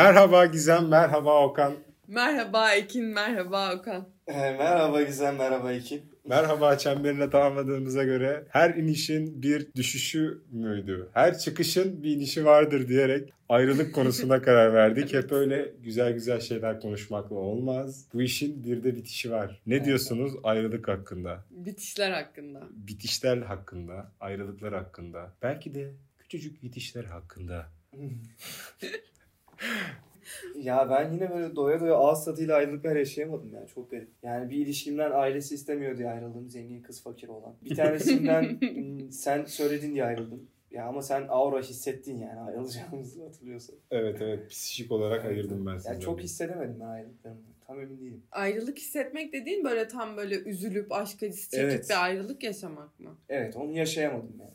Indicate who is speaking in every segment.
Speaker 1: Merhaba Gizem, merhaba Okan.
Speaker 2: Merhaba Ekin, merhaba Okan.
Speaker 3: Ee, merhaba Gizem, merhaba Ekin.
Speaker 1: Merhaba çemberine tamamladığımıza göre her inişin bir düşüşü müydü? Her çıkışın bir inişi vardır diyerek ayrılık konusuna karar verdik. Hep öyle güzel güzel şeyler konuşmakla olmaz. Bu işin bir de bitişi var. Ne diyorsunuz ayrılık hakkında?
Speaker 2: Bitişler hakkında.
Speaker 1: Bitişler hakkında, ayrılıklar hakkında. Belki de küçücük bitişler hakkında.
Speaker 3: Ya ben yine böyle doya doya ağız tadıyla ayrılıklar yaşayamadım yani çok garip. Yani bir ilişkimden ailesi istemiyor diye ayrıldım zengin kız fakir olan. Bir tanesinden hmm, sen söyledin diye ayrıldım. Ya ama sen aura hissettin yani ayrılacağımızı hatırlıyorsan.
Speaker 1: Evet evet psikik olarak ayırdım ben sizi.
Speaker 3: Ya çok hissedemedim ben ayrılıklarımı. Tam emin değilim.
Speaker 2: Ayrılık hissetmek dediğin böyle tam böyle üzülüp aşk acısı çekip
Speaker 3: Evet.
Speaker 2: bir ayrılık yaşamak mı?
Speaker 3: Evet onu yaşayamadım yani.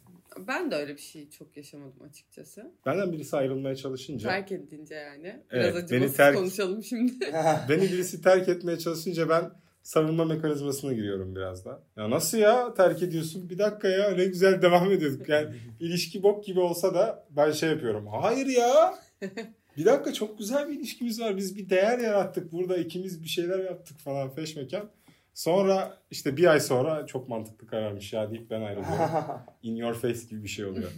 Speaker 2: Ben de öyle bir şey çok yaşamadım açıkçası.
Speaker 1: Benden birisi ayrılmaya çalışınca...
Speaker 2: Terk edince yani.
Speaker 1: Evet,
Speaker 2: Biraz
Speaker 1: beni terk-
Speaker 2: konuşalım şimdi.
Speaker 1: Beni birisi terk etmeye çalışınca ben savunma mekanizmasına giriyorum biraz da. Ya nasıl ya terk ediyorsun? Bir dakika ya ne güzel devam ediyorduk. Yani ilişki bok gibi olsa da ben şey yapıyorum. Hayır ya. Bir dakika çok güzel bir ilişkimiz var. Biz bir değer yarattık. Burada ikimiz bir şeyler yaptık falan feşmekan. Sonra işte bir ay sonra çok mantıklı kararmış ya deyip ben ayrılıyorum. In your face gibi bir şey oluyor.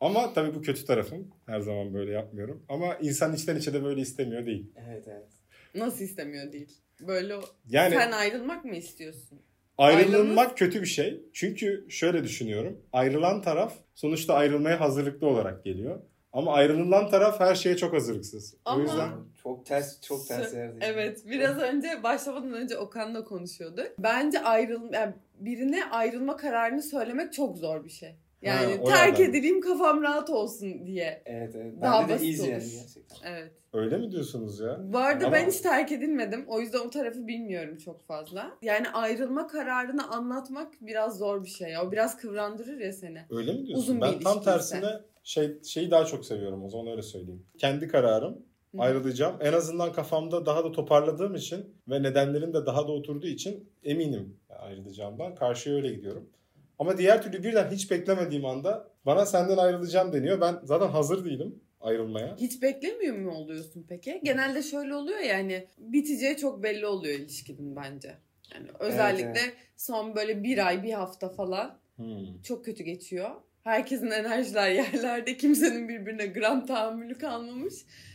Speaker 1: Ama tabii bu kötü tarafım. Her zaman böyle yapmıyorum. Ama insan içten içe de böyle istemiyor değil.
Speaker 3: evet evet.
Speaker 2: Nasıl istemiyor değil. Böyle
Speaker 1: Yani
Speaker 2: sen ayrılmak mı istiyorsun?
Speaker 1: Ayrılmak kötü bir şey. Çünkü şöyle düşünüyorum. Ayrılan taraf sonuçta ayrılmaya hazırlıklı olarak geliyor. Ama ayrılılan taraf her şeye çok hazırlıksız.
Speaker 2: Ama-
Speaker 1: O yüzden
Speaker 3: Çok ters çok ters yerde.
Speaker 2: Evet biraz önce başlamadan önce Okan'la konuşuyorduk. Bence ayrıl yani birine ayrılma kararını söylemek çok zor bir şey. Yani
Speaker 1: Ha,
Speaker 2: terk
Speaker 1: yerden.
Speaker 2: edileyim kafam rahat olsun diye.
Speaker 3: Evet evet.
Speaker 2: Daha
Speaker 3: Bende de
Speaker 2: basit
Speaker 3: yani
Speaker 2: olur.
Speaker 3: gerçekten.
Speaker 2: Evet.
Speaker 1: öyle mi diyorsunuz ya?
Speaker 2: Bu arada
Speaker 1: Ama-
Speaker 2: ben hiç terk edilmedim. O yüzden o tarafı bilmiyorum çok fazla. Yani ayrılma kararını anlatmak biraz zor bir şey. O biraz kıvrandırır ya seni.
Speaker 1: Öyle mi diyorsun?
Speaker 2: Uzun bir
Speaker 1: ben tam tersine şey şeyi daha çok seviyorum o zaman öyle söyleyeyim. Kendi kararım ayrılacağım. En azından kafamda daha da toparladığım için ve nedenlerin de daha da oturduğu için eminim ayrılacağımdan. Karşıya öyle gidiyorum. Ama diğer türlü birden hiç beklemediğim anda bana senden ayrılacağım deniyor. Ben zaten hazır değilim ayrılmaya.
Speaker 2: Hiç beklemiyor mu oluyorsun peki? Genelde şöyle oluyor yani biteceği çok belli oluyor ilişkinin bence. Yani özellikle son böyle bir ay bir hafta falan
Speaker 1: Hmm.
Speaker 2: çok kötü geçiyor. Herkesin enerjiler yerlerde. Kimsenin birbirine gram tahammülü kalmamış.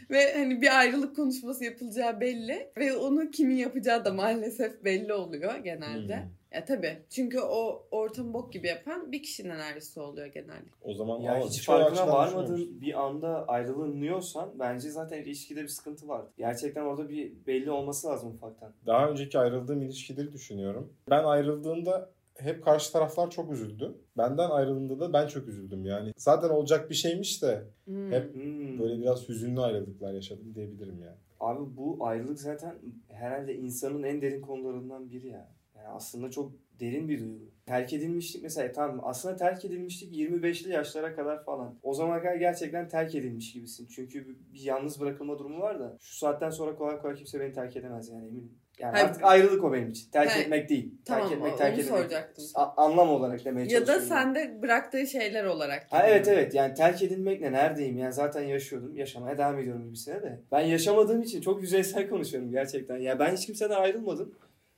Speaker 2: Ve hani bir ayrılık konuşması yapılacağı belli. Ve onu kimin yapacağı da maalesef belli oluyor genelde.
Speaker 1: Hmm.
Speaker 2: Ya tabii. Çünkü o ortamı bok gibi yapan bir kişinin enerjisi oluyor genelde.
Speaker 1: O zaman
Speaker 3: Ya hiç
Speaker 1: hiç
Speaker 3: farkına varmadığın bir anda ayrılınıyorsan bence zaten ilişkide bir sıkıntı var. Gerçekten orada bir belli olması lazım ufaktan.
Speaker 1: Daha önceki ayrıldığım ilişkileri düşünüyorum. Ben ayrıldığımda hep karşı taraflar çok üzüldü. Benden ayrıldığında da ben çok üzüldüm yani. Zaten olacak bir şeymiş de
Speaker 2: Hmm.
Speaker 1: Hep
Speaker 3: Hmm.
Speaker 1: böyle biraz hüzünlü ayrılıklar yaşadım diyebilirim yani.
Speaker 3: Abi bu ayrılık zaten herhalde insanın en derin konularından biri ya. Yani aslında çok derin bir duygu. Terk edilmişlik mesela tamam aslında terk edilmişlik 25'li yaşlara kadar falan. O zamana kadar gerçekten terk edilmiş gibisin. Çünkü bir- bir yalnız bırakılma durumu var da şu saatten sonra kolay kolay kimse beni terk edemez yani eminim. Yani
Speaker 2: Hayır.
Speaker 3: artık ayrılık o benim için. Terk
Speaker 2: Hayır.
Speaker 3: etmek değil.
Speaker 2: Tamam
Speaker 3: terk etmek, terk edilmek.
Speaker 2: soracaktım.
Speaker 3: A- anlam olarak demeye
Speaker 2: Ya da sende bıraktığı şeyler olarak.
Speaker 3: Ha evet evet yani terk edilmekle neredeyim yani zaten yaşıyordum yaşamaya devam ediyorum gibisine de. Ben yaşamadığım için çok yüzeysel konuşuyorum gerçekten. Ya ben hiç kimseden ayrılmadım.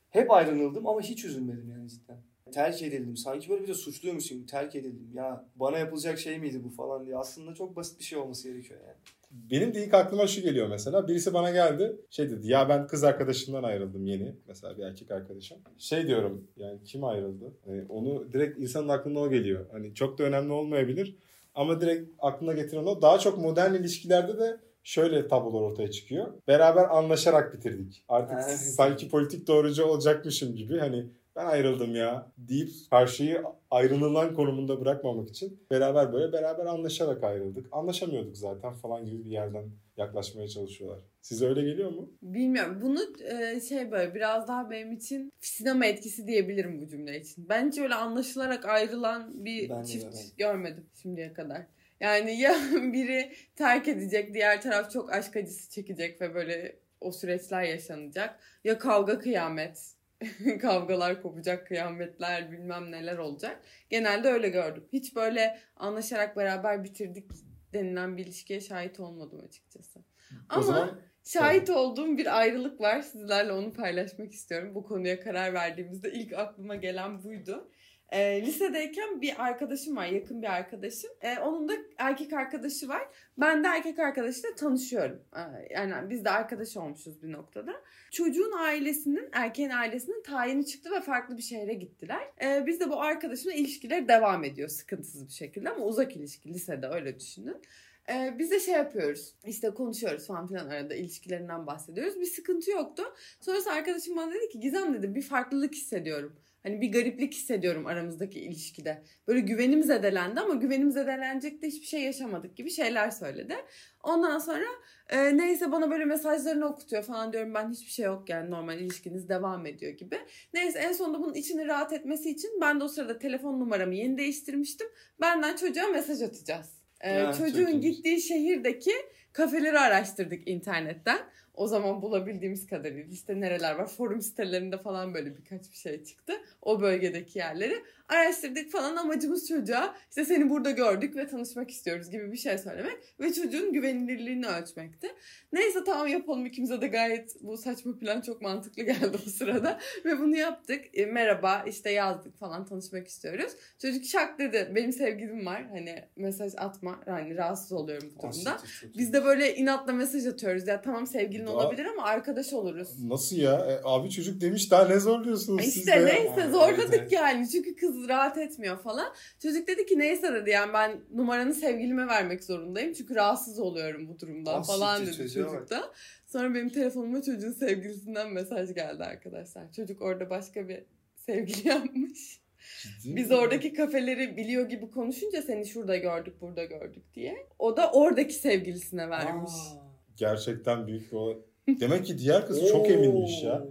Speaker 3: Hep ayrıldım ama hiç üzülmedim yani cidden. Terk edildim. Sanki böyle bir de suçluyormuşum. Terk edildim. Ya bana yapılacak şey miydi bu falan diye. Aslında çok basit bir şey olması gerekiyor yani.
Speaker 1: Benim de ilk aklıma şu geliyor mesela. Birisi bana geldi. Şey dedi ya ben kız arkadaşımdan ayrıldım yeni. Mesela bir erkek arkadaşım. Şey diyorum yani kim ayrıldı? Hani onu direkt insanın aklına o geliyor. Hani çok da önemli olmayabilir. Ama direkt aklına getiren o. Daha çok modern ilişkilerde de şöyle tablolar ortaya çıkıyor. Beraber anlaşarak bitirdik. Artık
Speaker 3: Evet.
Speaker 1: sanki politik doğrucu olacakmışım gibi hani ben ayrıldım ya deyip karşıyı ayrılılan konumunda bırakmamak için beraber böyle beraber anlaşarak ayrıldık. Anlaşamıyorduk zaten falan gibi bir yerden yaklaşmaya çalışıyorlar. Size öyle geliyor mu?
Speaker 2: Bilmiyorum. Bunu e, şey böyle biraz daha benim için sinema etkisi diyebilirim bu cümle için. Ben hiç öyle anlaşılarak ayrılan bir
Speaker 3: Ben de
Speaker 2: çift
Speaker 3: öyle.
Speaker 2: görmedim şimdiye kadar. Yani ya biri terk edecek, diğer taraf çok aşk acısı çekecek ve böyle o süreçler yaşanacak. Ya kavga kıyamet. Kavgalar kopacak, kıyametler bilmem neler olacak. Genelde öyle gördüm. Hiç böyle anlaşarak beraber bitirdik denilen bir ilişkiye şahit olmadım açıkçası. Ama
Speaker 1: O zaman
Speaker 2: şahit olduğum bir ayrılık var. Sizlerle onu paylaşmak istiyorum. Bu konuya karar verdiğimizde ilk aklıma gelen buydu. Ee, lisedeyken bir arkadaşım var, yakın bir arkadaşım. Ee, onun da erkek arkadaşı var. Ben de erkek arkadaşıyla tanışıyorum. Ee, yani biz de arkadaş olmuşuz bir noktada. Çocuğun ailesinin, erkeğin ailesinin tayini çıktı ve farklı bir şehre gittiler. Ee, biz de bu arkadaşımla ilişkileri devam ediyor sıkıntısız bir şekilde ama uzak ilişki lisede öyle düşünün. Ee, biz de şey yapıyoruz işte konuşuyoruz falan filan arada ilişkilerinden bahsediyoruz. Bir sıkıntı yoktu. Sonrası arkadaşım bana dedi ki Gizem dedi bir farklılık hissediyorum. Hani bir gariplik hissediyorum aramızdaki ilişkide. Böyle güvenim zedelendi ama güvenim zedelenecek de hiçbir şey yaşamadık gibi şeyler söyledi. Ondan sonra e, neyse bana böyle mesajlarını okutuyor falan diyorum ben hiçbir şey yok yani normal ilişkiniz devam ediyor gibi. Neyse en sonunda bunun içini rahat etmesi için ben de o sırada telefon numaramı yeni değiştirmiştim. Benden çocuğa mesaj atacağız. E,
Speaker 3: Ha, çok
Speaker 2: çocuğun gittiği şehirdeki kafeleri araştırdık internetten. O zaman bulabildiğimiz kadarıyla işte nereler var forum sitelerinde falan böyle birkaç bir şey çıktı. O bölgedeki yerleri araştırdık falan amacımız çocuğa işte seni burada gördük ve tanışmak istiyoruz gibi bir şey söylemek ve çocuğun güvenilirliğini ölçmekti. Neyse tamam yapalım ikimize de gayet bu saçma plan çok mantıklı geldi o sırada ve bunu yaptık. E, merhaba işte yazdık falan tanışmak istiyoruz. Çocuk şak dedi benim sevgilim var hani mesaj atma hani rahatsız oluyorum bu durumda. Biz de böyle inatla mesaj atıyoruz ya tamam sevgilin
Speaker 1: Daha-
Speaker 2: olabilir ama arkadaş oluruz.
Speaker 1: nasıl ya? E, abi çocuk demiş daha ne zorluyorsunuz siz
Speaker 2: İşte
Speaker 1: de?
Speaker 2: neyse
Speaker 3: Aa,
Speaker 2: zorladık
Speaker 3: evet,
Speaker 2: yani çünkü kız rahat etmiyor falan. Çocuk dedi ki neyse dedi yani ben numaranı sevgilime vermek zorundayım çünkü rahatsız oluyorum bu durumdan
Speaker 3: Ah,
Speaker 2: falan dedi çocuk da. Sonra benim telefonuma çocuğun sevgilisinden mesaj geldi arkadaşlar. Çocuk orada başka bir sevgili yapmış.
Speaker 1: Ciddi
Speaker 2: Biz
Speaker 1: mi?
Speaker 2: oradaki kafeleri biliyor gibi konuşunca seni şurada gördük burada gördük diye. O da oradaki sevgilisine vermiş.
Speaker 3: Aa.
Speaker 1: Gerçekten büyük bir olay. Demek ki diğer kız çok eminmiş ya.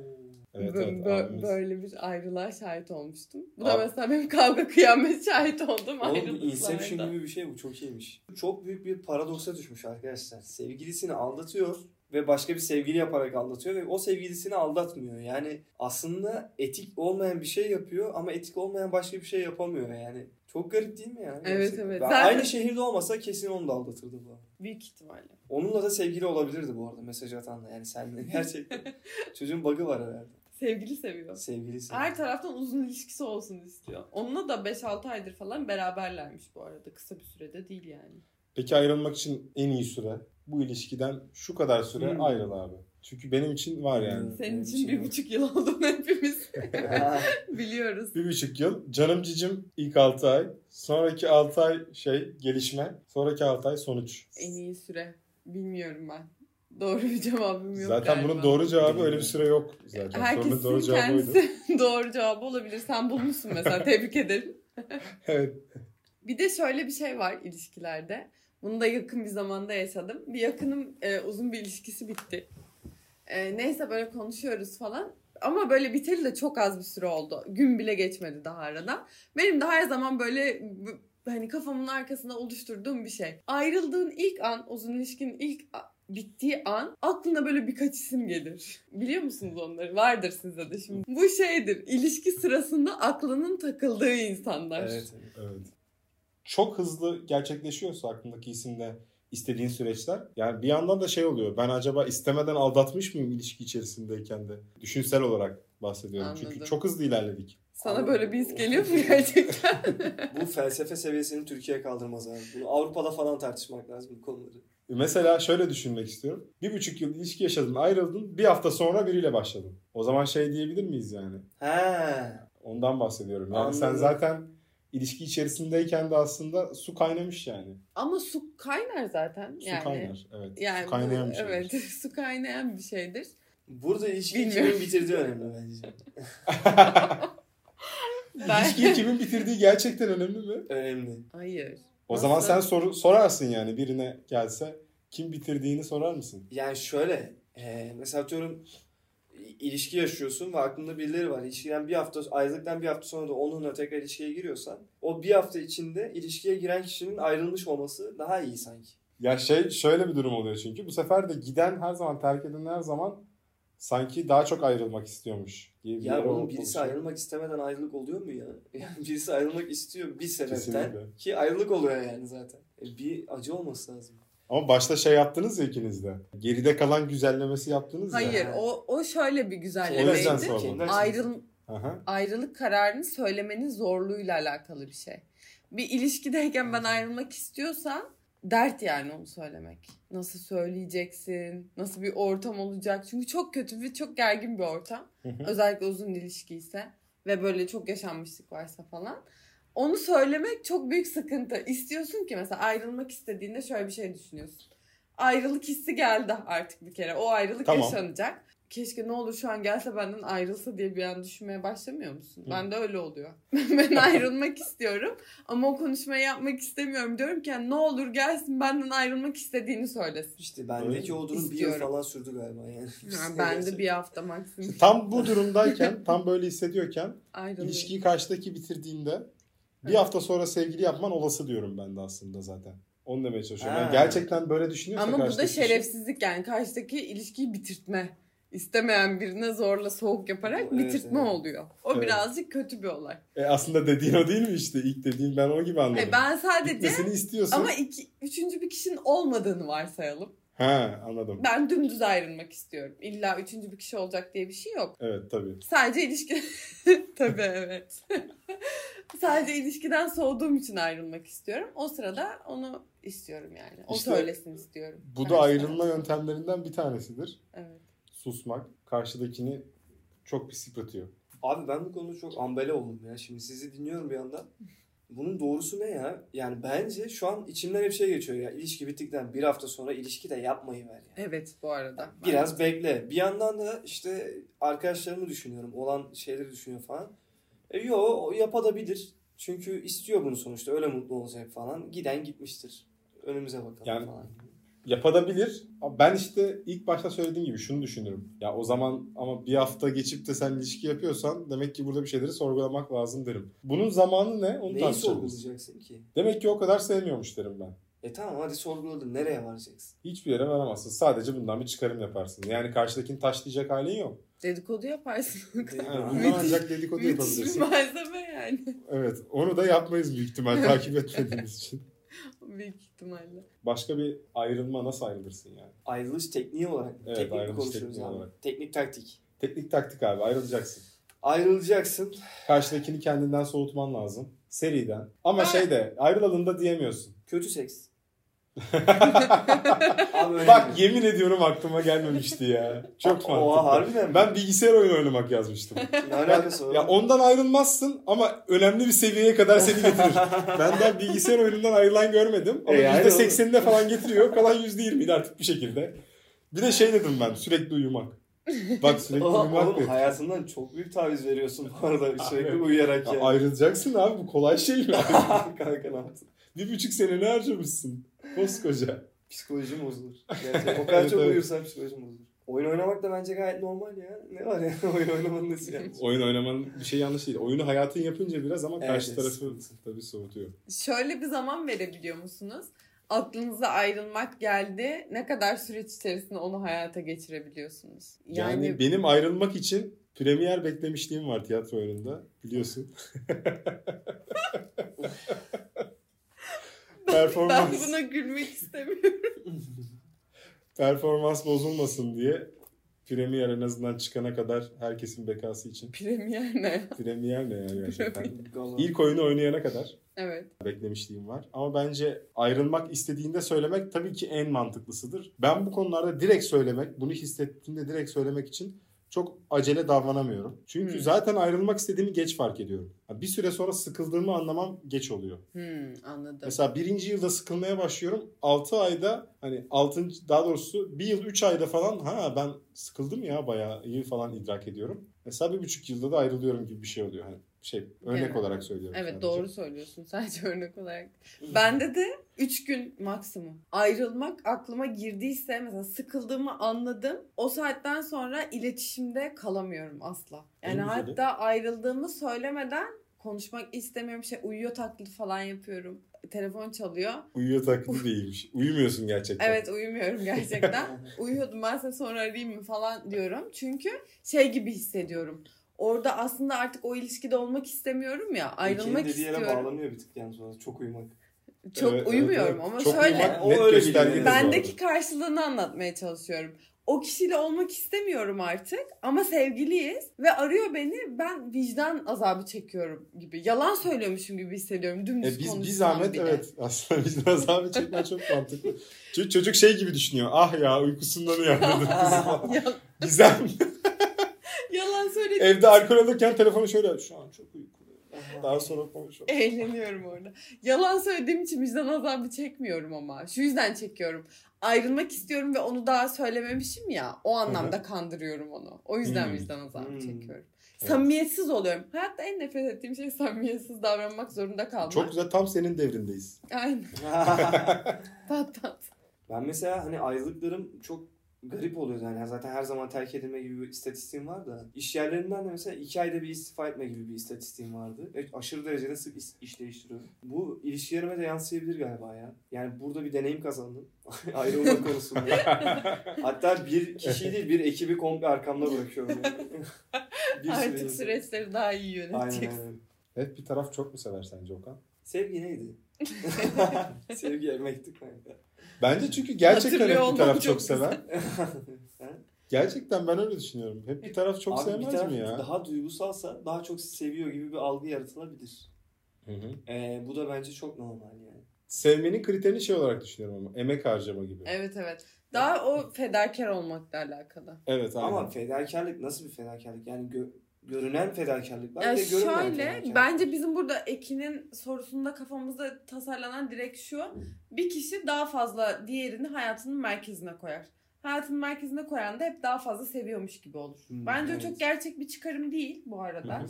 Speaker 1: Evet, evet,
Speaker 2: bö- böyle bir ayrılığa şahit olmuştum. Bu da
Speaker 1: Abi-
Speaker 2: mesela benim kavga kıyamet şahit oldum
Speaker 3: Oğlum. Inception gibi bir şey bu çok iyiymiş. Çok büyük bir paradoksa düşmüş arkadaşlar. Sevgilisini aldatıyor ve başka bir sevgili yaparak aldatıyor ve o sevgilisini aldatmıyor. Yani aslında etik olmayan bir şey yapıyor ama etik olmayan başka bir şey yapamıyor yani. Çok garip değil mi yani?
Speaker 2: Evet,
Speaker 3: Gerçekten.
Speaker 2: evet.
Speaker 3: Ben
Speaker 2: Zaten-
Speaker 3: Aynı şehirde olmasa kesin onu da aldatırdı bu.
Speaker 2: Büyük ihtimalle.
Speaker 3: Onunla da sevgili olabilirdi bu arada mesaj atanla. Yani seninle gerçekten. Çocuğun bug'ı var herhalde.
Speaker 2: Sevgili seviyor.
Speaker 3: Sevgilisi.
Speaker 2: Her taraftan uzun ilişkisi olsun istiyor. Onunla da 5-6 aydır falan beraberlermiş bu arada. Kısa bir sürede değil yani.
Speaker 1: Peki ayrılmak için en iyi süre bu ilişkiden şu kadar süre
Speaker 3: Hmm.
Speaker 1: ayrıl abi. Çünkü benim için var yani.
Speaker 2: Senin
Speaker 3: benim
Speaker 2: için
Speaker 3: için
Speaker 2: bir
Speaker 3: var.
Speaker 2: buçuk yıl olduğunu hepimiz biliyoruz.
Speaker 1: Bir buçuk yıl. Canım cicim ilk 6 ay. Sonraki 6 ay şey gelişme. Sonraki 6 ay sonuç.
Speaker 2: En iyi süre. Bilmiyorum ben. Doğru bir cevabım yok
Speaker 1: Zaten
Speaker 2: galiba.
Speaker 1: bunun doğru cevabı öyle bir süre yok zaten.
Speaker 2: Herkesin
Speaker 1: doğru cevabı oydu.
Speaker 2: kendisi doğru cevabı olabilir. Sen bulmuşsun mesela. Tebrik ederim.
Speaker 1: Evet.
Speaker 2: Bir de şöyle bir şey var ilişkilerde. Bunu da yakın bir zamanda yaşadım. Bir yakınım e, uzun bir ilişkisi bitti. E, neyse böyle konuşuyoruz falan. Ama böyle biteli de çok az bir süre oldu. Gün bile geçmedi daha aradan. Benim de her zaman böyle hani kafamın arkasında oluşturduğum bir şey. Ayrıldığın ilk an, uzun ilişkinin ilk bittiği an aklına böyle birkaç isim gelir. Biliyor musunuz onları? Vardır sizde de şimdi. Bu şeydir. İlişki sırasında aklının takıldığı insanlar.
Speaker 3: evet. Evet.
Speaker 1: Çok hızlı gerçekleşiyorsa aklındaki isimde istediğin süreçler. Yani bir yandan da şey oluyor. Ben acaba istemeden aldatmış mıyım ilişki içerisindeyken de? Düşünsel olarak bahsediyorum. Çünkü
Speaker 2: Anladım.
Speaker 1: çok hızlı ilerledik.
Speaker 2: Sana böyle bir his geliyor mu gerçekten?
Speaker 3: Bu felsefe seviyesini Türkiye kaldırmaz abi. Bunu Avrupa'da falan tartışmak lazım bu konuları.
Speaker 1: Mesela şöyle düşünmek istiyorum. Bir buçuk yıl ilişki yaşadın, ayrıldın. Bir hafta sonra biriyle başladın. O zaman şey diyebilir miyiz yani?
Speaker 3: He.
Speaker 1: Ondan bahsediyorum. Yani sen
Speaker 3: Anladım.
Speaker 1: zaten ilişki içerisindeyken de aslında su kaynamış yani.
Speaker 2: Ama su kaynar zaten.
Speaker 1: Su
Speaker 2: yani.
Speaker 1: kaynar. Evet.
Speaker 2: Yani
Speaker 1: su kaynayan bir şey.
Speaker 2: Evet, su kaynayan bir şeydir.
Speaker 3: Burada ilişkiyi kimin bitirdiği önemli bence.
Speaker 2: Ben...
Speaker 1: İlişkiyi kimin bitirdiği gerçekten önemli mi?
Speaker 3: Önemli.
Speaker 2: Hayır.
Speaker 1: O
Speaker 2: Nasıl?
Speaker 1: zaman sen soru sorarsın yani birine gelse kim bitirdiğini sorar mısın?
Speaker 3: Yani şöyle. E, mesela atıyorum i- ilişki yaşıyorsun ve aklında birileri var. İlişkiden bir hafta ayrılıktan bir hafta sonra da onunla tekrar ilişkiye giriyorsan o bir hafta içinde ilişkiye giren kişinin ayrılmış olması daha iyi sanki.
Speaker 1: Ya şey şöyle bir durum oluyor çünkü bu sefer de giden her zaman terk eden her zaman sanki daha çok ayrılmak istiyormuş diye bir
Speaker 3: Ya oğlum birisi
Speaker 1: oluşuyor.
Speaker 3: ayrılmak istemeden ayrılık oluyor mu ya? Yani birisi ayrılmak istiyor bir sebepten
Speaker 1: Kesinlikle.
Speaker 3: ki ayrılık oluyor yani zaten. E, bir acı olması lazım.
Speaker 1: Ama başta şey yaptınız ya ikiniz de. Geride kalan güzellemesi yaptınız ya.
Speaker 2: Hayır o o şöyle bir güzellemeydi.
Speaker 3: Kimler
Speaker 2: Ayrıl
Speaker 1: Aha.
Speaker 2: ayrılık kararını söylemenin zorluğuyla alakalı bir şey. Bir ilişkideyken ben ayrılmak istiyorsam dert yani onu söylemek. Nasıl söyleyeceksin? Nasıl bir ortam olacak? Çünkü çok kötü ve çok gergin bir ortam. Özellikle uzun ilişki ise ve böyle çok yaşanmışlık varsa falan. Onu söylemek çok büyük sıkıntı. İstiyorsun ki mesela ayrılmak istediğinde şöyle bir şey düşünüyorsun. Ayrılık hissi geldi artık bir kere. O ayrılık
Speaker 1: Tamam.
Speaker 2: yaşanacak. Keşke ne olur şu an gelse benden ayrılsa diye bir an düşünmeye başlamıyor musun?
Speaker 1: Hı.
Speaker 2: Ben de öyle oluyor. ben ayrılmak istiyorum ama o konuşmayı yapmak istemiyorum. Diyorum ki yani ne olur gelsin benden ayrılmak istediğini söylesin.
Speaker 3: İşte bendeki o durum bir yıl falan sürdü galiba yani.
Speaker 2: Yani ben de bir hafta maksimum
Speaker 1: Tam bu durumdayken, tam böyle hissediyorken
Speaker 2: ayrılıyorum.
Speaker 1: ilişkiyi karşıdaki bitirdiğinde bir hafta sonra sevgili yapman olası diyorum ben de aslında zaten. Onu demeye çalışıyorum. Yani
Speaker 3: Ha.
Speaker 1: gerçekten böyle düşünüyorsa
Speaker 2: Ama bu da şerefsizlik yani karşıdaki ilişkiyi bitirtme. İstemeyen birine zorla soğuk yaparak
Speaker 3: Evet,
Speaker 2: bitirtme
Speaker 3: evet.
Speaker 2: oluyor. O
Speaker 1: Evet.
Speaker 2: birazcık kötü bir olay.
Speaker 1: E aslında dediğin o değil mi işte? İlk dediğin ben o gibi anladım.
Speaker 2: Hayır, ben sadece
Speaker 1: Gitmesini istiyorsun.
Speaker 2: ama iki, üçüncü bir kişinin olmadığını varsayalım.
Speaker 1: Ha anladım.
Speaker 2: Ben dümdüz ayrılmak istiyorum. İlla üçüncü bir kişi olacak diye bir şey yok.
Speaker 1: Evet tabii.
Speaker 2: Sadece ilişki... Tabii evet. Sadece ilişkiden soğuduğum için ayrılmak istiyorum. O sırada onu istiyorum yani. O
Speaker 1: İşte
Speaker 2: söylesin istiyorum.
Speaker 1: Bu da
Speaker 2: Karşı
Speaker 1: ayrılma yöntemlerinden bir tanesidir.
Speaker 2: Evet.
Speaker 1: Susmak karşıdakini çok pis yıpratıyor.
Speaker 3: Abi ben bu konuda çok ambele oldum ya. Şimdi sizi dinliyorum bir yandan. Bunun doğrusu ne ya? Yani bence şu an içimden hep şey geçiyor ya. İlişki bittikten bir hafta sonra ilişki de yapmayı ver yani.
Speaker 2: Evet bu arada.
Speaker 3: Biraz bekle. Bir yandan da işte arkadaşlarımı düşünüyorum. Olan şeyleri düşünüyor falan. E, yo yapabilir. Çünkü istiyor bunu sonuçta. Öyle mutlu olacak falan. Giden gitmiştir. Önümüze bakalım
Speaker 1: Yani-
Speaker 3: falan.
Speaker 1: Yapabilir. Ben işte ilk başta söylediğim gibi şunu düşünürüm. Ya o zaman ama bir hafta geçip de sen ilişki yapıyorsan demek ki burada bir şeyleri sorgulamak lazım derim. Bunun zamanı ne? Onu
Speaker 3: Neyi sorgulayacaksın ki?
Speaker 1: Demek ki o kadar sevmiyormuş derim ben.
Speaker 3: E tamam hadi sorguladın. Nereye varacaksın?
Speaker 1: Hiçbir yere varamazsın. Sadece bundan bir çıkarım yaparsın. Yani karşıdakini taşlayacak halin yok.
Speaker 2: Dedikodu yaparsın.
Speaker 1: Yani bundan ancak dedikodu
Speaker 2: Müthiş bir
Speaker 1: yapabilirsin.
Speaker 2: malzeme yani.
Speaker 1: Evet. Onu da yapmayız büyük ihtimal takip etmediğimiz için.
Speaker 2: Büyük ihtimalle.
Speaker 1: Başka bir ayrılma nasıl ayrılırsın yani?
Speaker 3: Ayrılış tekniği olarak.
Speaker 1: Evet,
Speaker 3: Teknik
Speaker 1: ayrılış
Speaker 3: konuşuyoruz
Speaker 1: tekniği
Speaker 3: abi?
Speaker 1: olarak.
Speaker 3: Teknik taktik.
Speaker 1: Teknik taktik abi ayrılacaksın.
Speaker 3: Ayrılacaksın.
Speaker 1: Karşıdakini kendinden soğutman lazım. Seriden. Ama
Speaker 2: Ha.
Speaker 1: şey de ayrılalım da diyemiyorsun.
Speaker 3: Kötü seks.
Speaker 1: Bak yemin ediyorum aklıma gelmemişti ya. Çok
Speaker 3: Oha
Speaker 1: mantıklı.
Speaker 3: harbiden mi?
Speaker 1: Ben bilgisayar oyunu oynamak yazmıştım.
Speaker 3: Ne alakası var?
Speaker 1: ya ondan ayrılmazsın ama önemli bir seviyeye kadar seni getirir. ben daha bilgisayar oyunundan ayrılan görmedim. Ama
Speaker 3: E yani
Speaker 1: %80'ine falan getiriyor. Kalan %20'de artık bir şekilde. Bir de şey dedim ben sürekli uyumak. Bak sürekli
Speaker 3: Oha,
Speaker 1: uyumak
Speaker 3: oğlum hayatından çok büyük taviz veriyorsun bu arada sürekli
Speaker 1: Abi.
Speaker 3: uyuyarak
Speaker 1: Ya
Speaker 3: yani.
Speaker 1: ayrılacaksın abi bu kolay şey mi?
Speaker 3: Kanka ne yaptın?
Speaker 1: bir buçuk sene ne harcamışsın? Koskoca.
Speaker 3: Psikolojim bozulur. Gerçekten o kadar
Speaker 1: Evet,
Speaker 3: çok
Speaker 1: evet.
Speaker 3: uyursan psikolojim bozulur. Oyun oynamak da bence gayet normal ya. Ne var ya oyun oynamanın nesi yani?
Speaker 1: Oyun oynamanın bir şey yanlış değil. Oyunu hayatın yapınca biraz ama
Speaker 3: Evet,
Speaker 1: karşı tarafı tabii soğutuyor.
Speaker 2: Şöyle bir zaman verebiliyor musunuz? Aklınıza ayrılmak geldi. Ne kadar süreç içerisinde onu hayata geçirebiliyorsunuz?
Speaker 1: Yani,
Speaker 2: Yani,
Speaker 1: benim ayrılmak için premier beklemişliğim var tiyatro oyununda biliyorsun.
Speaker 2: Ben
Speaker 1: performans
Speaker 2: buna gülmek istemiyorum.
Speaker 1: performans bozulmasın diye premier en azından çıkana kadar herkesin bekası için.
Speaker 2: Premier ne?
Speaker 1: Premier ne ya gerçekten? İlk oyunu oynayana kadar
Speaker 2: Evet.
Speaker 1: beklemişliğim var. Ama bence ayrılmak istediğinde söylemek tabii ki en mantıklısıdır. Ben bu konularda direkt söylemek, bunu hissettiğimde direkt söylemek için çok acele davranamıyorum. Çünkü
Speaker 2: Hmm.
Speaker 1: zaten ayrılmak istediğimi geç fark ediyorum. Bir süre sonra sıkıldığımı anlamam geç oluyor.
Speaker 2: Hmm, anladım.
Speaker 1: Mesela birinci yılda sıkılmaya başlıyorum. 6 ayda hani 6. daha doğrusu bir yıl 3 ayda falan ha ben sıkıldım ya bayağı iyi falan idrak ediyorum. Mesela bir buçuk yılda da ayrılıyorum gibi bir şey oluyor. Hani şey örnek
Speaker 2: Genel.
Speaker 1: olarak söylüyorum.
Speaker 2: Evet
Speaker 1: sadece.
Speaker 2: doğru söylüyorsun. Sadece örnek olarak. Bende de 3 gün maksimum. Ayrılmak aklıma girdiyse mesela sıkıldığımı anladım. O saatten sonra iletişimde kalamıyorum asla. Yani hatta ayrıldığımı söylemeden konuşmak istemiyorum. Şey uyuyor taklidi falan yapıyorum. Telefon çalıyor.
Speaker 1: Uyuyor taklidi değilmiş. Uyumuyorsun gerçekten.
Speaker 2: Evet uyumuyorum gerçekten. Uyuyordum ben size sonra arayayım mı falan diyorum. Çünkü şey gibi hissediyorum. Orada aslında artık o ilişkide olmak istemiyorum ya. Ayrılmak
Speaker 3: yere
Speaker 2: istiyorum.
Speaker 3: bağlanıyor bir tık yani sonra çok uyumak.
Speaker 2: Çok
Speaker 1: Evet,
Speaker 2: uyumuyorum
Speaker 1: evet,
Speaker 2: ama
Speaker 1: Çok
Speaker 2: şöyle
Speaker 1: uyumak
Speaker 3: O
Speaker 1: net
Speaker 3: öyle
Speaker 2: bendeki
Speaker 1: arada.
Speaker 2: karşılığını anlatmaya çalışıyorum. O kişiyle olmak istemiyorum artık ama sevgiliyiz ve arıyor beni ben vicdan azabı çekiyorum gibi. Yalan söylüyormuşum gibi hissediyorum dümdüz
Speaker 1: E biz bir zahmet
Speaker 2: bile.
Speaker 1: evet aslında biz biraz zahmet çekmen çok mantıklı. Çünkü çocuk şey gibi düşünüyor. Ah ya uykusundan uyandırdım kızı falan.
Speaker 2: Ya-
Speaker 1: Gizem
Speaker 2: yalan söyledim.
Speaker 1: evde alkol alırken telefonu şöyle şu an çok uykuluyum. Daha sonra konuşalım.
Speaker 2: Eğleniyorum orada. Yalan söylediğim için vicdan azabı çekmiyorum ama. Şu yüzden çekiyorum. Ayrılmak istiyorum ve onu daha söylememişim ya. O anlamda kandırıyorum onu. O yüzden
Speaker 1: Hmm.
Speaker 2: vicdan azabı
Speaker 3: Hmm.
Speaker 2: çekiyorum.
Speaker 1: Evet.
Speaker 2: Samimiyetsiz oluyorum. Hayatta en nefret ettiğim şey samimiyetsiz davranmak zorunda kalmak.
Speaker 1: Çok güzel tam senin devrindeyiz.
Speaker 2: Aynen. Tat tat.
Speaker 3: ben mesela hani ayrılıklarım çok garip oluyordu. Yani zaten her zaman terk edilme gibi bir istatistiğim var da. İş yerlerinden de mesela iki ayda bir istifa etme gibi bir istatistiğim vardı. Evet, aşırı derecede sık iş, iş değiştiriyorum. Bu ilişkilerime de yansıyabilir galiba ya. Yani burada bir deneyim kazandım. Ayrılma konusunda. Hatta bir kişi değil bir ekibi komple arkamda bırakıyorum. Yani. bir
Speaker 2: Artık
Speaker 3: süre-
Speaker 2: süreçleri daha iyi
Speaker 3: Aynen
Speaker 2: yöneteceksin.
Speaker 3: aynen.
Speaker 1: Evet bir taraf çok mu sever sence Okan?
Speaker 3: Sevgi neydi? Sevgi emekti kanka.
Speaker 1: Bence çünkü gerçekten hep bir taraf
Speaker 2: çok
Speaker 1: çok sever.
Speaker 3: Ha?
Speaker 1: Gerçekten ben öyle düşünüyorum. Hep bir taraf çok
Speaker 3: Abi bir
Speaker 1: sevmez
Speaker 3: taraf
Speaker 1: mi ya?
Speaker 3: daha duygusalsa daha çok seviyor gibi bir algı yaratılabilir.
Speaker 1: Hı hı.
Speaker 3: Ee, bu da bence çok normal yani.
Speaker 1: Sevmenin kriterini şey olarak düşünüyorum ama emek harcama gibi. Evet,
Speaker 2: Evet evet. Daha o fedakar olmakla alakalı.
Speaker 1: aynen.
Speaker 3: Ama fedakarlık nasıl bir fedakarlık? Yani gö- görünen fedakarlık var
Speaker 2: Ya şöyle
Speaker 3: fedakarlık.
Speaker 2: bence bizim burada Ekin'in sorusunda kafamızda tasarlanan direkt şu. Bir kişi daha fazla diğerini hayatının merkezine koyar. Hayatının merkezine koyan da hep daha fazla seviyormuş gibi olur.
Speaker 3: Hmm,
Speaker 2: bence
Speaker 3: evet.
Speaker 2: o çok gerçek bir çıkarım değil bu arada.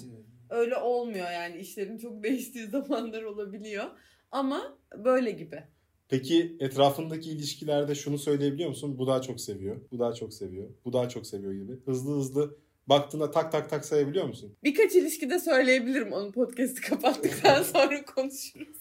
Speaker 2: Öyle olmuyor yani işlerin çok değiştiği zamanlar olabiliyor. Ama böyle gibi.
Speaker 1: Peki etrafındaki ilişkilerde şunu söyleyebiliyor musun? Bu daha çok seviyor, bu daha çok seviyor, bu daha çok seviyor gibi. Hızlı hızlı baktığında tak tak tak sayabiliyor musun?
Speaker 2: Birkaç ilişkide söyleyebilirim onu podcast'ı kapattıktan sonra konuşuruz.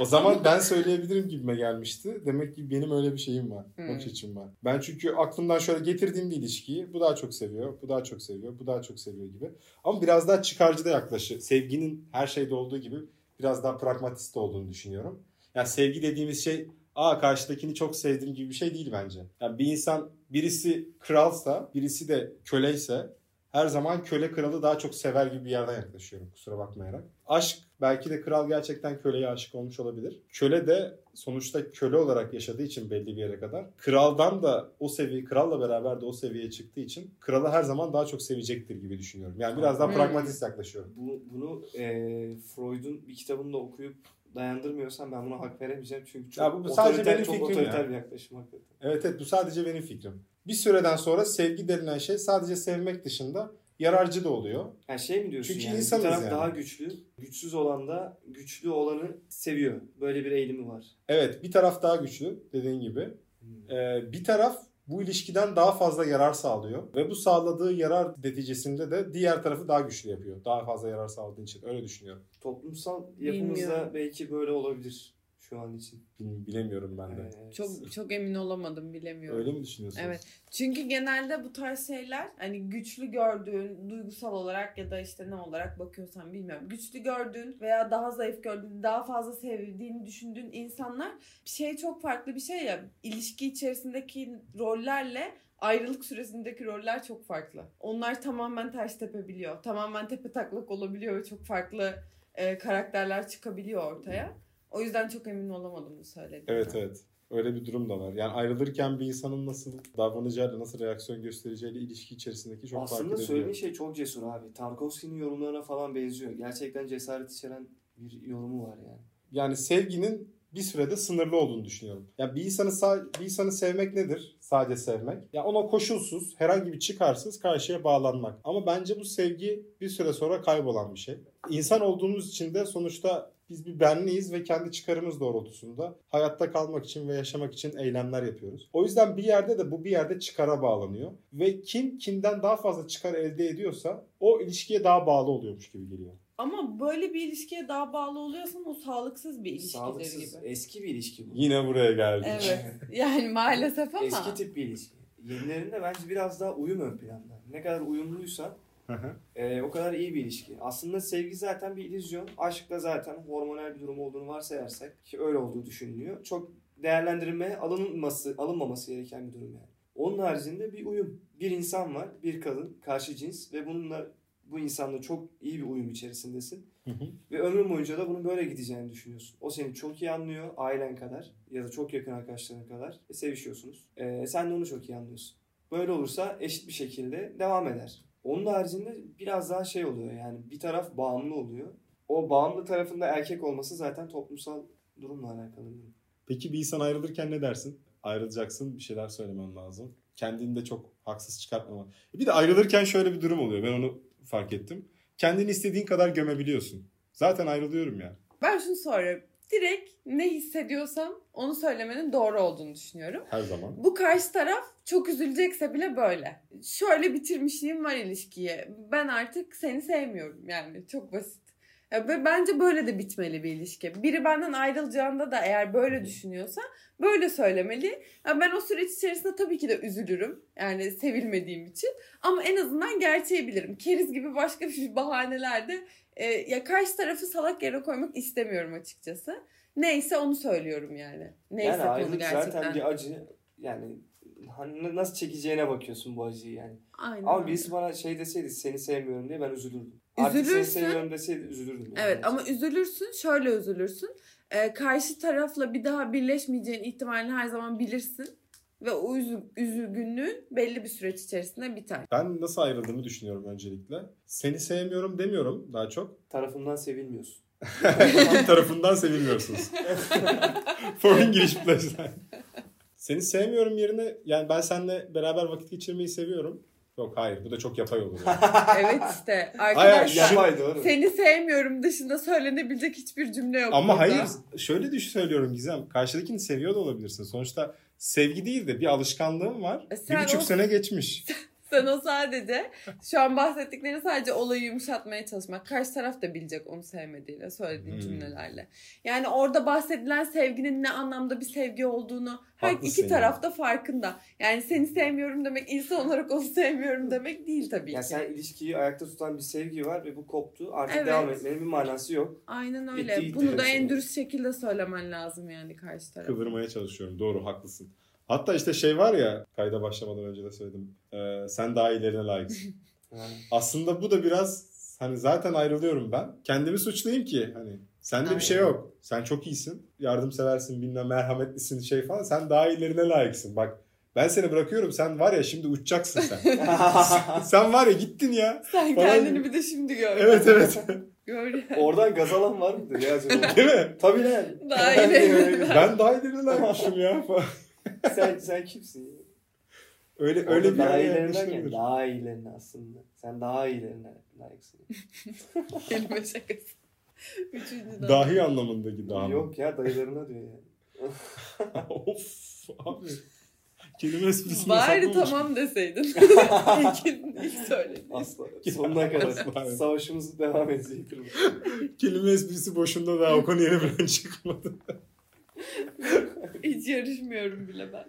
Speaker 1: O zaman ben söyleyebilirim gibime gelmişti. Demek ki benim öyle bir şeyim var.
Speaker 2: Hmm.
Speaker 1: Bakış açım var. Ben çünkü aklımdan şöyle getirdiğim bir ilişkiyi bu daha çok seviyor, bu daha çok seviyor, bu daha çok seviyor gibi. Ama biraz daha çıkarcı da yaklaşı. Sevginin her şeyde olduğu gibi biraz daha pragmatist olduğunu düşünüyorum. Yani sevgi dediğimiz şey aa karşıdakini çok sevdim gibi bir şey değil bence. Yani bir insan birisi kralsa, birisi de köleyse her zaman köle kralı daha çok sever gibi bir yerden yaklaşıyorum kusura bakmayarak. Aşk belki de kral gerçekten köleye aşık olmuş olabilir. Köle de sonuçta köle olarak yaşadığı için belli bir yere kadar kraldan da o seviye kralla beraber de o seviyeye çıktığı için kralı her zaman daha çok sevecektir gibi düşünüyorum. Yani biraz daha pragmatist yaklaşıyorum.
Speaker 3: Bu, bunu e, Freud'un bir kitabında okuyup dayandırmıyorsam ben buna hak veremeyeceğim. Çünkü çok
Speaker 1: Ya bu- bu sadece benim
Speaker 3: çok
Speaker 1: fikrim
Speaker 3: otoriter
Speaker 1: ya.
Speaker 3: bir yaklaşım hakikaten.
Speaker 1: Evet evet bu sadece benim fikrim. Bir süreden sonra sevgi denilen şey sadece sevmek dışında yararcı da oluyor.
Speaker 3: Yani şey mi diyorsun
Speaker 1: Çünkü
Speaker 3: yani
Speaker 1: insanız
Speaker 3: bir taraf
Speaker 1: yani.
Speaker 3: daha güçlü, güçsüz olan da güçlü olanı seviyor. Böyle bir eğilimi var.
Speaker 1: Evet bir taraf daha güçlü dediğin gibi. Ee, bir taraf bu ilişkiden daha fazla yarar sağlıyor ve bu sağladığı yarar neticesinde de diğer tarafı daha güçlü yapıyor. Daha fazla yarar sağladığı için öyle düşünüyorum.
Speaker 3: Toplumsal yapımızda
Speaker 2: Bilmiyorum.
Speaker 3: belki böyle olabilir şu an için.
Speaker 1: Bil- Bilemiyorum ben de.
Speaker 3: Evet.
Speaker 2: Çok çok emin olamadım bilemiyorum.
Speaker 1: Öyle mi düşünüyorsunuz?
Speaker 2: Evet. Çünkü genelde bu tarz şeyler hani güçlü gördüğün duygusal olarak ya da işte ne olarak bakıyorsan bilmiyorum. Güçlü gördüğün veya daha zayıf gördüğün, daha fazla sevdiğini düşündüğün insanlar şey çok farklı bir şey ya. ilişki içerisindeki rollerle ayrılık süresindeki roller çok farklı. Onlar tamamen ters tepebiliyor. Tamamen tepe taklak olabiliyor ve çok farklı e, karakterler çıkabiliyor ortaya. O yüzden çok emin olamadım bu söylediğimden.
Speaker 1: Evet evet. Öyle bir durum da var. Yani ayrılırken bir insanın nasıl davranacağıyla, nasıl reaksiyon göstereceğiyle ilişki içerisindeki çok fark
Speaker 3: Aslında
Speaker 1: edebiliyor.
Speaker 3: söylediğin şey çok cesur abi. Tarkovski'nin yorumlarına falan benziyor. Gerçekten cesaret içeren bir yorumu var yani.
Speaker 1: Yani sevginin bir sürede sınırlı olduğunu düşünüyorum. Ya bir insanı sa- bir insanı sevmek nedir? Sadece sevmek. Ya ona koşulsuz, herhangi bir çıkarsız karşıya bağlanmak. Ama bence bu sevgi bir süre sonra kaybolan bir şey. İnsan olduğumuz için de sonuçta biz bir benliyiz ve kendi çıkarımız doğrultusunda hayatta kalmak için ve yaşamak için eylemler yapıyoruz. O yüzden bir yerde de bu bir yerde çıkara bağlanıyor. Ve kim kimden daha fazla çıkar elde ediyorsa o ilişkiye daha bağlı oluyormuş gibi geliyor.
Speaker 2: Ama böyle bir ilişkiye daha bağlı oluyorsan o sağlıksız bir ilişkidir
Speaker 3: Sağlıksız,
Speaker 2: gibi.
Speaker 3: eski bir ilişki bu.
Speaker 1: Yine buraya geldik.
Speaker 2: Evet. Yani maalesef ama.
Speaker 3: Eski tip bir ilişki. Yenilerinde bence biraz daha uyum ön planda. Ne kadar uyumluysa Ee, o kadar iyi bir ilişki. Aslında sevgi zaten bir illüzyon. Aşk da zaten hormonal bir durum olduğunu varsayarsak ki öyle olduğu düşünülüyor. Çok değerlendirilmeye alınması, alınmaması gereken bir durum yani. Onun haricinde bir uyum. Bir insan var, bir kadın, karşı cins ve bununla bu insanla çok iyi bir uyum içerisindesin.
Speaker 1: Hı hı.
Speaker 3: Ve ömrün boyunca da bunun böyle gideceğini düşünüyorsun. O seni çok iyi anlıyor, ailen kadar ya da çok yakın arkadaşların kadar ve sevişiyorsunuz. Ee, sen de onu çok iyi anlıyorsun. Böyle olursa eşit bir şekilde devam eder. Onun haricinde biraz daha şey oluyor yani bir taraf bağımlı oluyor. O bağımlı tarafında erkek olması zaten toplumsal durumla alakalı bir durum.
Speaker 1: Peki bir insan ayrılırken ne dersin? Ayrılacaksın bir şeyler söylemen lazım. Kendini de çok haksız çıkartmama. Bir de ayrılırken şöyle bir durum oluyor. Ben onu fark ettim. Kendini istediğin kadar gömebiliyorsun. Zaten ayrılıyorum ya.
Speaker 2: Ben şunu soruyorum. Direkt ne hissediyorsam onu söylemenin doğru olduğunu düşünüyorum.
Speaker 1: Her zaman.
Speaker 2: Bu karşı taraf çok üzülecekse bile böyle. Şöyle bitirmişliğim var ilişkiye. Ben artık seni sevmiyorum yani çok basit. Ya ve bence böyle de bitmeli bir ilişki. Biri benden ayrılacağında da eğer böyle düşünüyorsa böyle söylemeli. Ya ben o süreç içerisinde tabii ki de üzülürüm. Yani sevilmediğim için. Ama en azından gerçeği bilirim. Keriz gibi başka bir bahanelerde e, ya karşı tarafı salak yere koymak istemiyorum açıkçası. Neyse onu söylüyorum yani. Neyse
Speaker 3: yani
Speaker 2: konu gerçekten.
Speaker 3: zaten bir acı. Yani hani nasıl çekeceğine bakıyorsun bu acıyı yani.
Speaker 2: Aynen.
Speaker 3: Ama
Speaker 2: öyle.
Speaker 3: birisi bana şey deseydi seni sevmiyorum diye ben üzülürdüm. Artık seni
Speaker 2: Üzülürsün.
Speaker 3: seviyorum deseydi üzülürdüm. yani.
Speaker 2: Evet ama üzülürsün şöyle üzülürsün. Ee, karşı tarafla bir daha birleşmeyeceğin ihtimalini her zaman bilirsin. Ve o üzü- üzgünlüğün belli bir süreç içerisinde biter.
Speaker 1: Ben nasıl ayrıldığımı düşünüyorum öncelikle. Seni sevmiyorum demiyorum daha çok.
Speaker 3: Tarafından sevilmiyorsun.
Speaker 1: Bir tarafından sevilmiyorsunuz. Foreign giriş plajlar. Seni sevmiyorum yerine yani ben seninle beraber vakit geçirmeyi seviyorum. Yok hayır bu da çok yapay olur. Yani.
Speaker 2: Evet işte arkadaşlar
Speaker 1: şu-
Speaker 3: Yapay doğru.
Speaker 2: seni sevmiyorum dışında söylenebilecek hiçbir cümle yok
Speaker 1: Ama
Speaker 2: burada.
Speaker 1: hayır şöyle düş söylüyorum Gizem. Karşıdakini seviyor da olabilirsin. Sonuçta sevgi değil de bir alışkanlığın var.
Speaker 2: E
Speaker 1: bir buçuk
Speaker 2: o-
Speaker 1: sene geçmiş.
Speaker 2: Sen o sadece şu an bahsettiklerini sadece olayı yumuşatmaya çalışmak. Karşı taraf da bilecek onu sevmediğiyle söylediğin
Speaker 1: Hmm.
Speaker 2: cümlelerle. Yani orada bahsedilen sevginin ne anlamda bir sevgi olduğunu her
Speaker 1: Haklısın
Speaker 2: iki
Speaker 1: yani.
Speaker 2: taraf da farkında. Yani seni sevmiyorum demek insan olarak onu sevmiyorum demek değil tabii
Speaker 3: Yani
Speaker 2: ki.
Speaker 3: sen ilişkiyi ayakta tutan bir sevgi var ve bu koptu. Artık
Speaker 2: Evet.
Speaker 3: devam etmenin bir manası yok.
Speaker 2: Aynen
Speaker 3: Bitti
Speaker 2: öyle.
Speaker 3: gitti
Speaker 2: Bunu da en dürüst şekilde söylemen lazım yani karşı tarafa.
Speaker 1: Kıvırmaya çalışıyorum. Doğru haklısın. Hatta işte şey var ya kayda başlamadan önce de söyledim. Ee, sen daha iyilerine layıksın. Aslında bu da biraz hani zaten ayrılıyorum ben. Kendimi suçlayayım ki hani sende
Speaker 2: Aynen.
Speaker 1: bir şey yok. Sen çok iyisin. Yardımseversin, bilmem merhametlisin şey falan. Sen daha iyilerine layıksın. Bak ben seni bırakıyorum. Sen var ya şimdi uçacaksın sen. sen var ya gittin ya.
Speaker 2: Sen
Speaker 1: Falan-
Speaker 2: kendini bir de şimdi gör.
Speaker 1: Evet evet.
Speaker 2: Gör yani.
Speaker 3: Oradan gaz alan var mıdır ya acaba?
Speaker 1: Değil mi?
Speaker 3: Tabii lan.
Speaker 2: Daha
Speaker 3: öyle-
Speaker 1: Ben daha iyilerine layıkmışım ya.
Speaker 3: sen, sen kimsin ya?
Speaker 1: Öyle
Speaker 3: Orada
Speaker 1: öyle bir
Speaker 3: daha yani.
Speaker 1: yaklaşılabilir.
Speaker 3: Daha iyilerine aslında. Sen daha iyilerine layıksın.
Speaker 2: Kelime şakası. Üçüncü daha.
Speaker 1: Dahi anlamındaki daha.
Speaker 3: Yok ya dayılarına diyor yani.
Speaker 1: of abi. Kelime esprisini
Speaker 2: Bari tamam deseydin. ilk, ilk söylediğin.
Speaker 3: Asla. Sonuna kadar.
Speaker 1: Asla.
Speaker 3: Savaşımız devam edecektir. bu.
Speaker 1: Kelime esprisi boşunda daha o konu yeni falan çıkmadı.
Speaker 2: Hiç yarışmıyorum bile ben.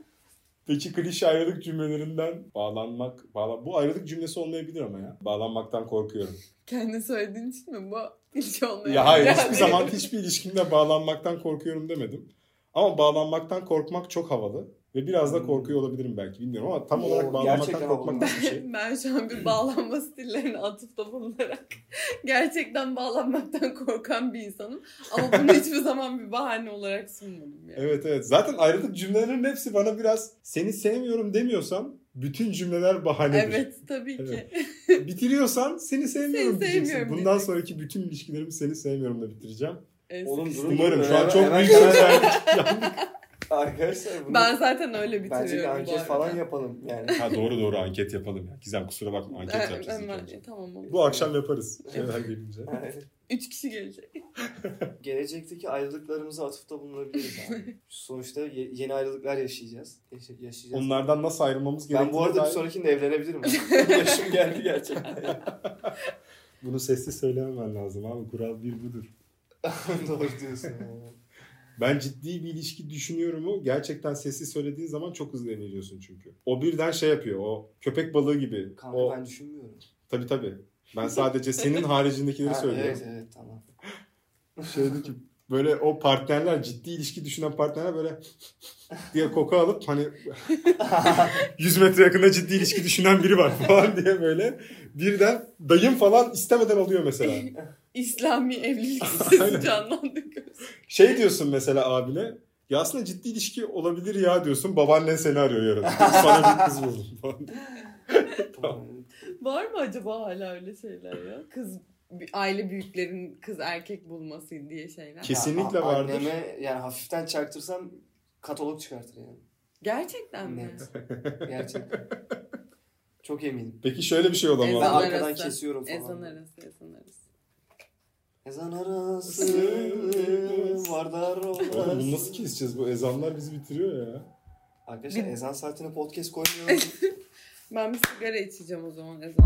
Speaker 1: Peki klişe ayrılık cümlelerinden bağlanmak, bağlan bu ayrılık cümlesi olmayabilir ama ya. Bağlanmaktan korkuyorum.
Speaker 2: Kendi söylediğin için mi bu? Hiç olmuyor.
Speaker 1: Ya hayır hiçbir zaman hiçbir ilişkimde bağlanmaktan korkuyorum demedim. Ama bağlanmaktan korkmak çok havalı. Ve biraz da
Speaker 3: Hmm.
Speaker 1: korkuyor olabilirim belki bilmiyorum ama tam olarak bağlanmaktan korkmak nasıl bir şey?
Speaker 2: Ben şu an bir bağlanma stillerine atıfta bulunarak gerçekten bağlanmaktan korkan bir insanım. Ama bunu hiçbir zaman bir bahane olarak sunmadım yani.
Speaker 1: Evet evet. Zaten ayrılık cümlelerinin hepsi bana biraz seni sevmiyorum demiyorsam bütün cümleler bahanedir.
Speaker 2: Evet tabii ki.
Speaker 1: Bitiriyorsan seni sevmiyorum
Speaker 2: Seni
Speaker 1: diyeceksin.
Speaker 2: sevmiyorum
Speaker 1: Bundan
Speaker 2: diyeceksin.
Speaker 1: sonraki bütün ilişkilerimi seni sevmiyorumla bitireceğim.
Speaker 3: Oğlum.
Speaker 1: Umarım şu an çok büyük
Speaker 3: karar-
Speaker 1: verdik.
Speaker 3: Arkadaşlar bunu
Speaker 2: Ben zaten öyle bitiriyorum
Speaker 3: bence bir anket falan yapalım yani.
Speaker 1: ha doğru doğru anket yapalım ya. Gizem kusura bakma anket
Speaker 2: Ben-
Speaker 1: yapacağız. önce.
Speaker 2: tamam olur.
Speaker 1: Bu akşam yaparız. Şeyler gelince.
Speaker 2: Üç kişi gelecek.
Speaker 3: gelecekteki ayrılıklarımıza atıfta bulunabiliriz abi. Sonuçta ye- yeni ayrılıklar yaşayacağız. Yaşa- yaşayacağız.
Speaker 1: Onlardan nasıl ayrılmamız gerektiğini
Speaker 3: ben bu arada bir
Speaker 1: dair-
Speaker 3: sonrakinde evlenebilirim. Yaşım geldi gerçekten.
Speaker 1: Bunu sessiz söylememen lazım abi. Kural bir budur.
Speaker 3: Doğru diyorsun.
Speaker 1: Ben ciddi bir ilişki düşünüyorum o. Gerçekten sessiz söylediğin zaman çok hızlı evleniyorsun çünkü. O birden şey yapıyor. O köpek balığı gibi.
Speaker 3: Kanka
Speaker 1: o
Speaker 3: ben düşünmüyorum.
Speaker 1: tabii tabii. Ben sadece senin haricindekileri
Speaker 3: Ha,
Speaker 1: söylüyorum.
Speaker 3: evet evet tamam.
Speaker 1: Şeydi ki böyle o partnerler ciddi ilişki düşünen partnerler böyle diye koku alıp hani 100 metre yakında ciddi ilişki düşünen biri var falan diye böyle birden dayım falan istemeden alıyor mesela.
Speaker 2: İslami evlilik sesi canlandı.
Speaker 1: Şey diyorsun mesela abine ya aslında ciddi ilişki olabilir ya diyorsun babaannen seni arıyor yarın. Sana bir kız buldum falan. Tamam.
Speaker 2: Var mı acaba hala öyle şeyler ya? Kız aile büyüklerin kız erkek bulması diye şeyler.
Speaker 1: Kesin. Kesinlikle
Speaker 3: Ya,
Speaker 1: vardır.
Speaker 3: Anneme yani hafiften çaktırsam katalog çıkartır yani.
Speaker 2: Gerçekten mi?
Speaker 3: Gerçekten. Çok eminim.
Speaker 1: Peki şöyle bir şey olamaz.
Speaker 2: Ezan
Speaker 1: mı?
Speaker 3: arkadan
Speaker 2: arası.
Speaker 3: kesiyorum falan.
Speaker 2: Ezan arası, ezan arası.
Speaker 3: Ezan arası vardar
Speaker 1: Oğlum
Speaker 3: olmaz.
Speaker 1: bunu nasıl keseceğiz? Bu ezanlar bizi bitiriyor ya.
Speaker 3: Arkadaşlar ezan saatine podcast koymuyorum.
Speaker 2: Ben bir sigara içeceğim o zaman ezan.